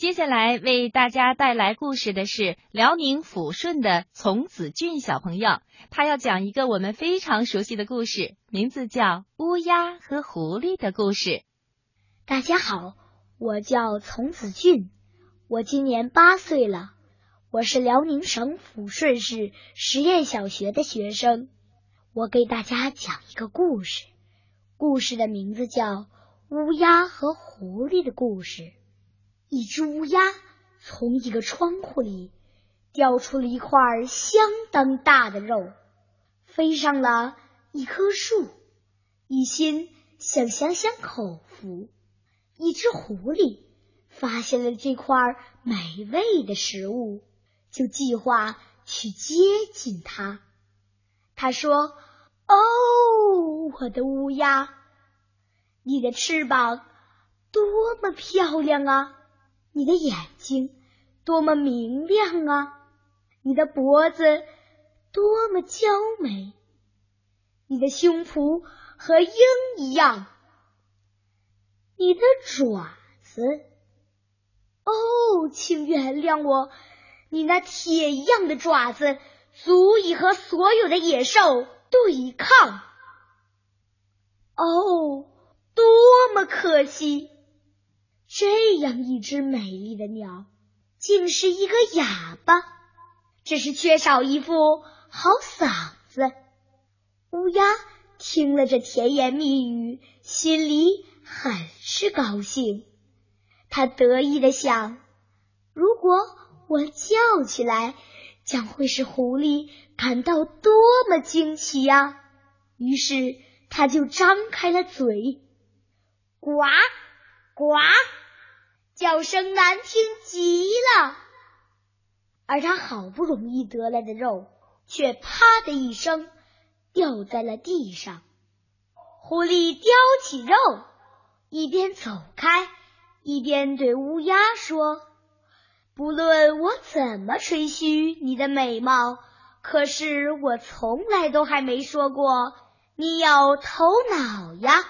接下来为大家带来故事的是辽宁抚顺的丛子俊小朋友，他要讲一个我们非常熟悉的故事，名字叫《乌鸦和狐狸的故事》。大家好，我叫丛子俊，我今年八岁了，我是辽宁省抚顺市实验小学的学生。我给大家讲一个故事，故事的名字叫《乌鸦和狐狸的故事》。一只乌鸦从一个窗户里掉出了一块相当大的肉，飞上了一棵树，一心想享享口福。一只狐狸发现了这块美味的食物，就计划去接近它。他说：“哦，我的乌鸦，你的翅膀多么漂亮啊！”你的眼睛多么明亮啊！你的脖子多么娇美！你的胸脯和鹰一样！你的爪子，哦，请原谅我，你那铁一样的爪子足以和所有的野兽对抗。哦，多么可惜！这样一只美丽的鸟，竟是一个哑巴，只是缺少一副好嗓子。乌鸦听了这甜言蜜语，心里很是高兴。他得意的想：如果我叫起来，将会使狐狸感到多么惊奇呀！于是他就张开了嘴，呱呱。叫声难听极了，而他好不容易得来的肉，却啪的一声掉在了地上。狐狸叼起肉，一边走开，一边对乌鸦说：“不论我怎么吹嘘你的美貌，可是我从来都还没说过你有头脑呀。”